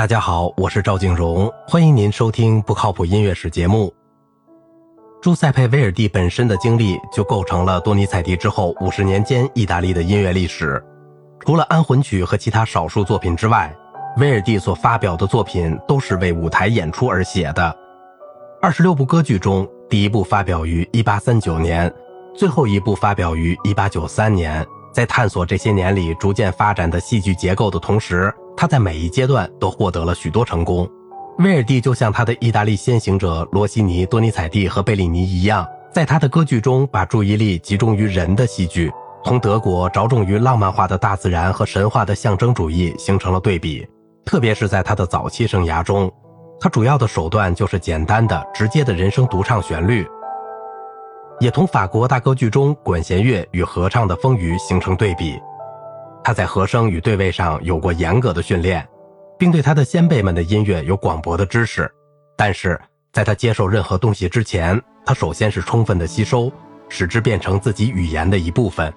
大家好，我是赵静荣，欢迎您收听不靠谱音乐史节目。朱塞佩·威尔蒂本身的经历就构成了多尼采蒂之后五十年间意大利的音乐历史。除了安魂曲和其他少数作品之外，威尔蒂所发表的作品都是为舞台演出而写的。二十六部歌剧中，第一部发表于一八三九年，最后一部发表于一八九三年。在探索这些年里逐渐发展的戏剧结构的同时，他在每一阶段都获得了许多成功。威尔第就像他的意大利先行者罗西尼、多尼采蒂和贝利尼一样，在他的歌剧中把注意力集中于人的戏剧，同德国着重于浪漫化的大自然和神话的象征主义形成了对比。特别是在他的早期生涯中，他主要的手段就是简单的、直接的人声独唱旋律。也同法国大歌剧中管弦乐与合唱的丰腴形成对比。他在和声与对位上有过严格的训练，并对他的先辈们的音乐有广博的知识。但是，在他接受任何东西之前，他首先是充分的吸收，使之变成自己语言的一部分。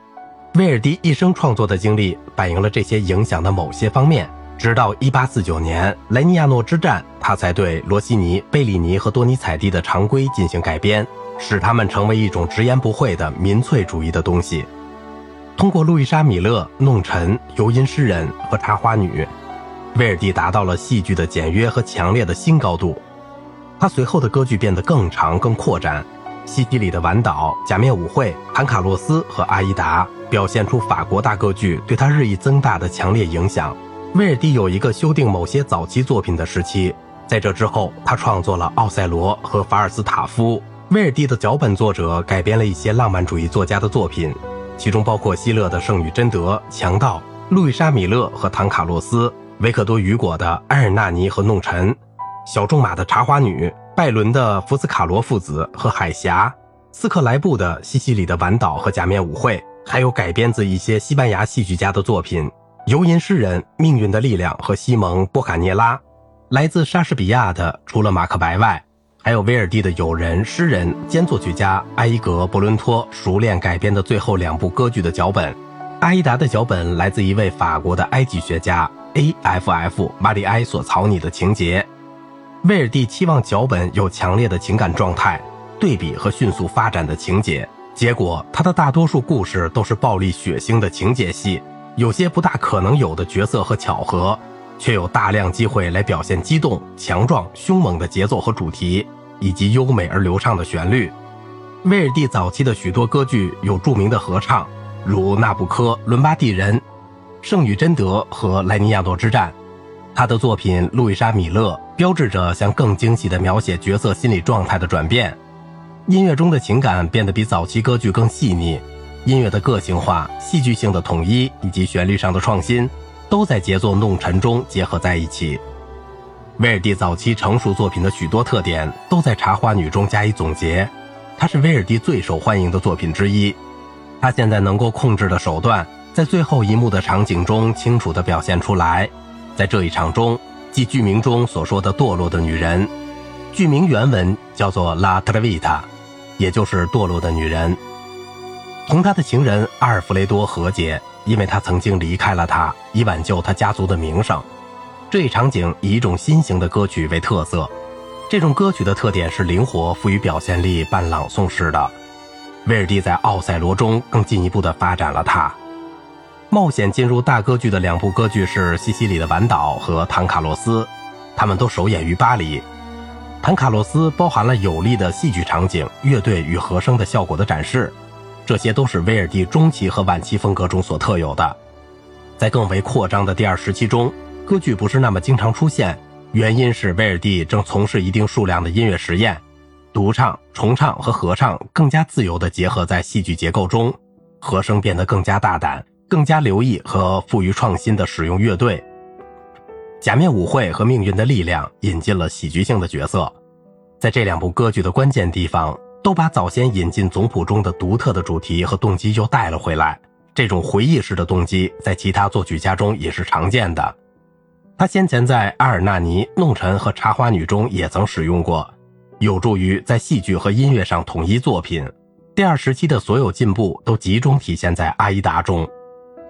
威尔第一生创作的经历反映了这些影响的某些方面。直到1849年莱尼亚诺之战，他才对罗西尼、贝里尼和多尼采蒂的常规进行改编。使他们成为一种直言不讳的民粹主义的东西。通过路易莎·米勒、弄臣、游吟诗人和插花女，威尔第达到了戏剧的简约和强烈的新高度。他随后的歌剧变得更长、更扩展。西西里的晚岛、假面舞会、坦卡洛斯和阿依达表现出法国大歌剧对他日益增大的强烈影响。威尔第有一个修订某些早期作品的时期，在这之后，他创作了《奥赛罗》和《法尔斯塔夫》。威尔第的脚本作者改编了一些浪漫主义作家的作品，其中包括希勒的《圣女贞德》《强盗》，路易莎·米勒和唐·卡洛斯，维克多·雨果的《埃尔纳尼和弄臣》，小仲马的《茶花女》，拜伦的《福斯卡罗父子》和《海峡》，斯克莱布的《西西里的晚岛和假面舞会》，还有改编自一些西班牙戏剧家的作品，《游吟诗人》《命运的力量》和西蒙·波卡涅拉，来自莎士比亚的，除了马克白外。还有威尔第的友人、诗人兼作曲家埃伊格·伯伦托熟练改编的最后两部歌剧的脚本。阿依达的脚本来自一位法国的埃及学家 A.F.F. 马里埃所草拟的情节。威尔第期望脚本有强烈的情感状态、对比和迅速发展的情节，结果他的大多数故事都是暴力血腥的情节戏，有些不大可能有的角色和巧合。却有大量机会来表现激动、强壮、凶猛的节奏和主题，以及优美而流畅的旋律。威尔第早期的许多歌剧有著名的合唱，如《纳布科》《伦巴第人》《圣女贞德》和《莱尼亚诺之战》。他的作品《路易莎·米勒》标志着向更精细的描写角色心理状态的转变，音乐中的情感变得比早期歌剧更细腻，音乐的个性化、戏剧性的统一以及旋律上的创新。都在节奏弄沉中结合在一起。威尔第早期成熟作品的许多特点都在《茶花女》中加以总结，它是威尔第最受欢迎的作品之一。他现在能够控制的手段，在最后一幕的场景中清楚地表现出来。在这一场中，即剧名中所说的“堕落的女人”，剧名原文叫做《La Travita》，也就是堕落的女人，同他的情人阿尔弗雷多和解。因为他曾经离开了他，以挽救他家族的名声。这一场景以一种新型的歌曲为特色，这种歌曲的特点是灵活、富于表现力、半朗诵式的。威尔第在《奥赛罗》中更进一步地发展了它。冒险进入大歌剧的两部歌剧是《西西里的晚岛》和《唐卡洛斯》，他们都首演于巴黎。《唐卡洛斯》包含了有力的戏剧场景、乐队与和声的效果的展示。这些都是威尔第中期和晚期风格中所特有的。在更为扩张的第二时期中，歌剧不是那么经常出现，原因是威尔第正从事一定数量的音乐实验，独唱、重唱和合唱更加自由地结合在戏剧结构中，和声变得更加大胆，更加留意和富于创新的使用乐队。假面舞会和命运的力量引进了喜剧性的角色，在这两部歌剧的关键地方。都把早先引进总谱中的独特的主题和动机又带了回来。这种回忆式的动机在其他作曲家中也是常见的。他先前在阿尔纳尼、弄臣和茶花女中也曾使用过，有助于在戏剧和音乐上统一作品。第二时期的所有进步都集中体现在阿依达中。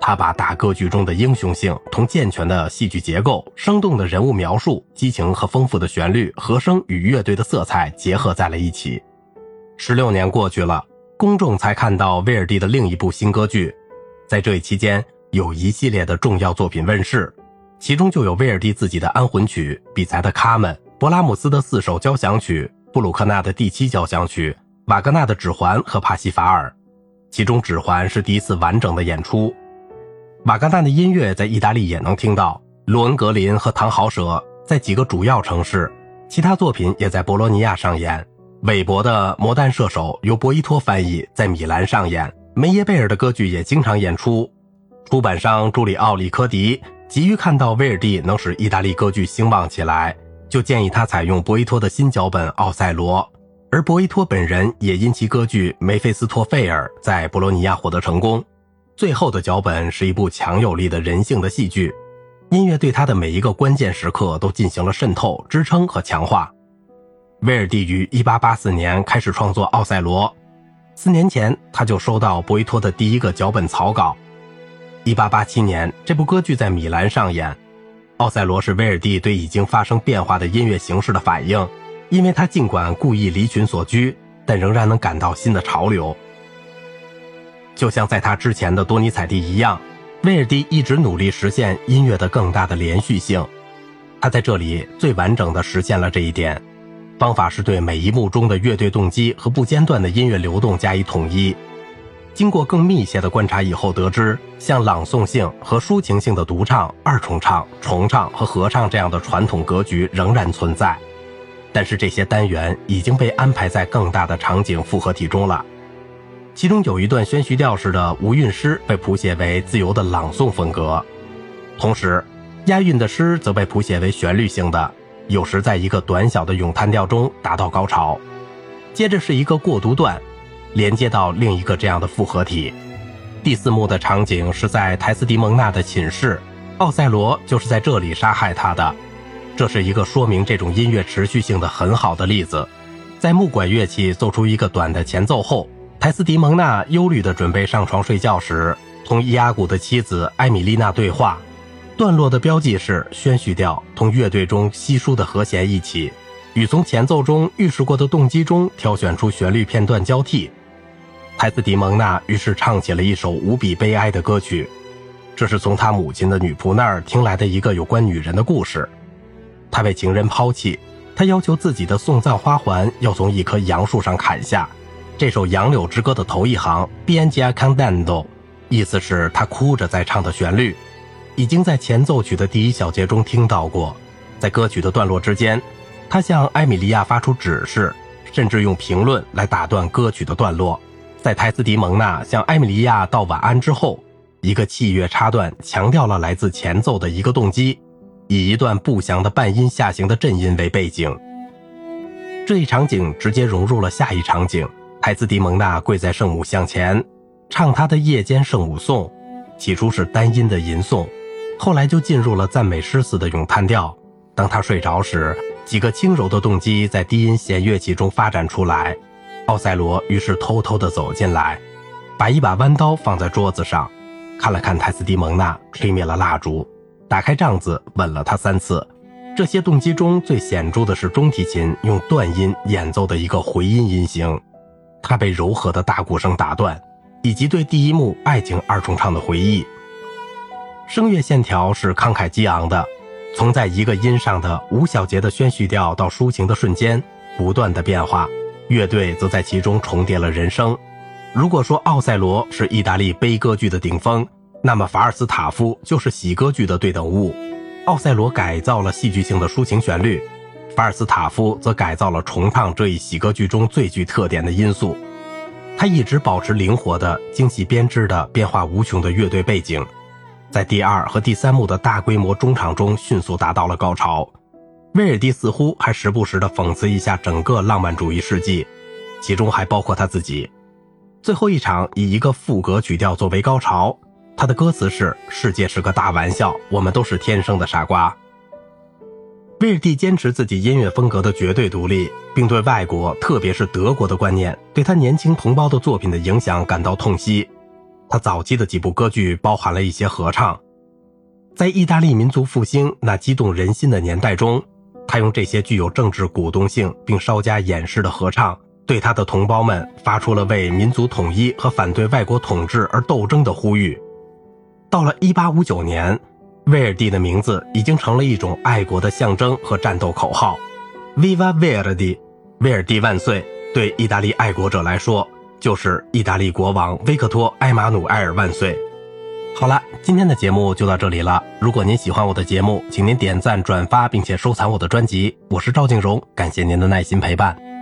他把大歌剧中的英雄性同健全的戏剧结构、生动的人物描述、激情和丰富的旋律、和声与乐队的色彩结合在了一起。十六年过去了，公众才看到威尔第的另一部新歌剧。在这一期间，有一系列的重要作品问世，其中就有威尔第自己的安魂曲、比才的《卡门》、勃拉姆斯的四首交响曲、布鲁克纳的第七交响曲、瓦格纳的《指环》和《帕西法尔》，其中《指环》是第一次完整的演出。瓦格纳的音乐在意大利也能听到，罗恩格林和唐豪舍在几个主要城市，其他作品也在博洛尼亚上演。韦伯的《魔弹射手》由博伊托翻译，在米兰上演。梅耶贝尔的歌剧也经常演出。出版商朱里奥·里科迪急于看到威尔第能使意大利歌剧兴旺起来，就建议他采用博伊托的新脚本《奥赛罗》，而博伊托本人也因其歌剧《梅菲斯托费尔》在博洛尼亚获得成功。最后的脚本是一部强有力的人性的戏剧，音乐对他的每一个关键时刻都进行了渗透、支撑和强化。威尔第于1884年开始创作《奥赛罗》，四年前他就收到博伊托的第一个脚本草稿。1887年，这部歌剧在米兰上演，《奥赛罗》是威尔第对已经发生变化的音乐形式的反应，因为他尽管故意离群所居，但仍然能感到新的潮流。就像在他之前的多尼采蒂一样，威尔第一直努力实现音乐的更大的连续性。他在这里最完整地实现了这一点。方法是对每一幕中的乐队动机和不间断的音乐流动加以统一。经过更密切的观察以后，得知像朗诵性和抒情性的独唱、二重唱、重唱和合唱这样的传统格局仍然存在，但是这些单元已经被安排在更大的场景复合体中了。其中有一段宣叙调式的无韵诗被谱写为自由的朗诵风格，同时押韵的诗则被谱写为旋律性的，有时在一个短小的咏叹调中达到高潮，接着是一个过渡段，连接到另一个这样的复合体。第四幕的场景是在泰斯迪蒙娜的寝室，奥赛罗就是在这里杀害他的，这是一个说明这种音乐持续性的很好的例子。在木管乐器奏出一个短的前奏后。泰斯迪蒙娜忧虑地准备上床睡觉时，同伊阿古的妻子艾米丽娜对话。段落的标记是宣叙调同乐队中稀疏的和弦一起，与从前奏中预示过的动机中挑选出旋律片段交替。泰斯迪蒙娜于是唱起了一首无比悲哀的歌曲，这是从他母亲的女仆那儿听来的一个有关女人的故事。她被情人抛弃，她要求自己的送葬花环要从一棵杨树上砍下。这首《杨柳之歌》的头一行 “Bianca cantando”，意思是她哭着在唱的旋律，已经在前奏曲的第一小节中听到过。在歌曲的段落之间，他向艾米莉亚发出指示，甚至用评论来打断歌曲的段落。在泰斯迪蒙娜向艾米莉亚道晚安之后，一个器乐插段强调了来自前奏的一个动机，以一段不祥的半音下行的震音为背景。这一场景直接融入了下一场景。泰斯迪蒙娜跪在圣母像前，唱她的夜间圣母颂。起初是单音的吟诵，后来就进入了赞美诗似的咏叹调。当他睡着时，几个轻柔的动机在低音弦乐器中发展出来。奥赛罗于是偷偷地走进来，把一把弯刀放在桌子上，看了看泰斯迪蒙娜，吹灭了蜡烛，打开帐子，吻了她三次。这些动机中最显著的是中提琴用断音演奏的一个回音音型。他被柔和的大鼓声打断，以及对第一幕爱情二重唱的回忆。声乐线条是慷慨激昂的，从在一个音上的五小节的宣叙调到抒情的瞬间，不断的变化。乐队则在其中重叠了人声。如果说奥赛罗是意大利悲歌剧的顶峰，那么法尔斯塔夫就是喜歌剧的对等物。奥赛罗改造了戏剧性的抒情旋律。法尔斯塔夫则改造了重唱这一喜歌剧中最具特点的因素，他一直保持灵活的、精细编织的、变化无穷的乐队背景，在第二和第三幕的大规模中场中迅速达到了高潮。威尔第似乎还时不时地讽刺一下整个浪漫主义世纪，其中还包括他自己。最后一场以一个副歌曲调作为高潮，他的歌词是：“世界是个大玩笑，我们都是天生的傻瓜。”威尔第坚持自己音乐风格的绝对独立，并对外国，特别是德国的观念，对他年轻同胞的作品的影响感到痛惜。他早期的几部歌剧包含了一些合唱。在意大利民族复兴那激动人心的年代中，他用这些具有政治鼓动性并稍加掩饰的合唱，对他的同胞们发出了为民族统一和反对外国统治而斗争的呼吁。到了1859年，威尔第的名字已经成了一种爱国的象征和战斗口号：“Viva Verdi，威尔第万岁！”对意大利爱国者来说，就是意大利国王维克托·埃马努埃尔万岁。好了，今天的节目就到这里了。如果您喜欢我的节目，请您点赞、转发，并且收藏我的专辑。我是赵静荣，感谢您的耐心陪伴。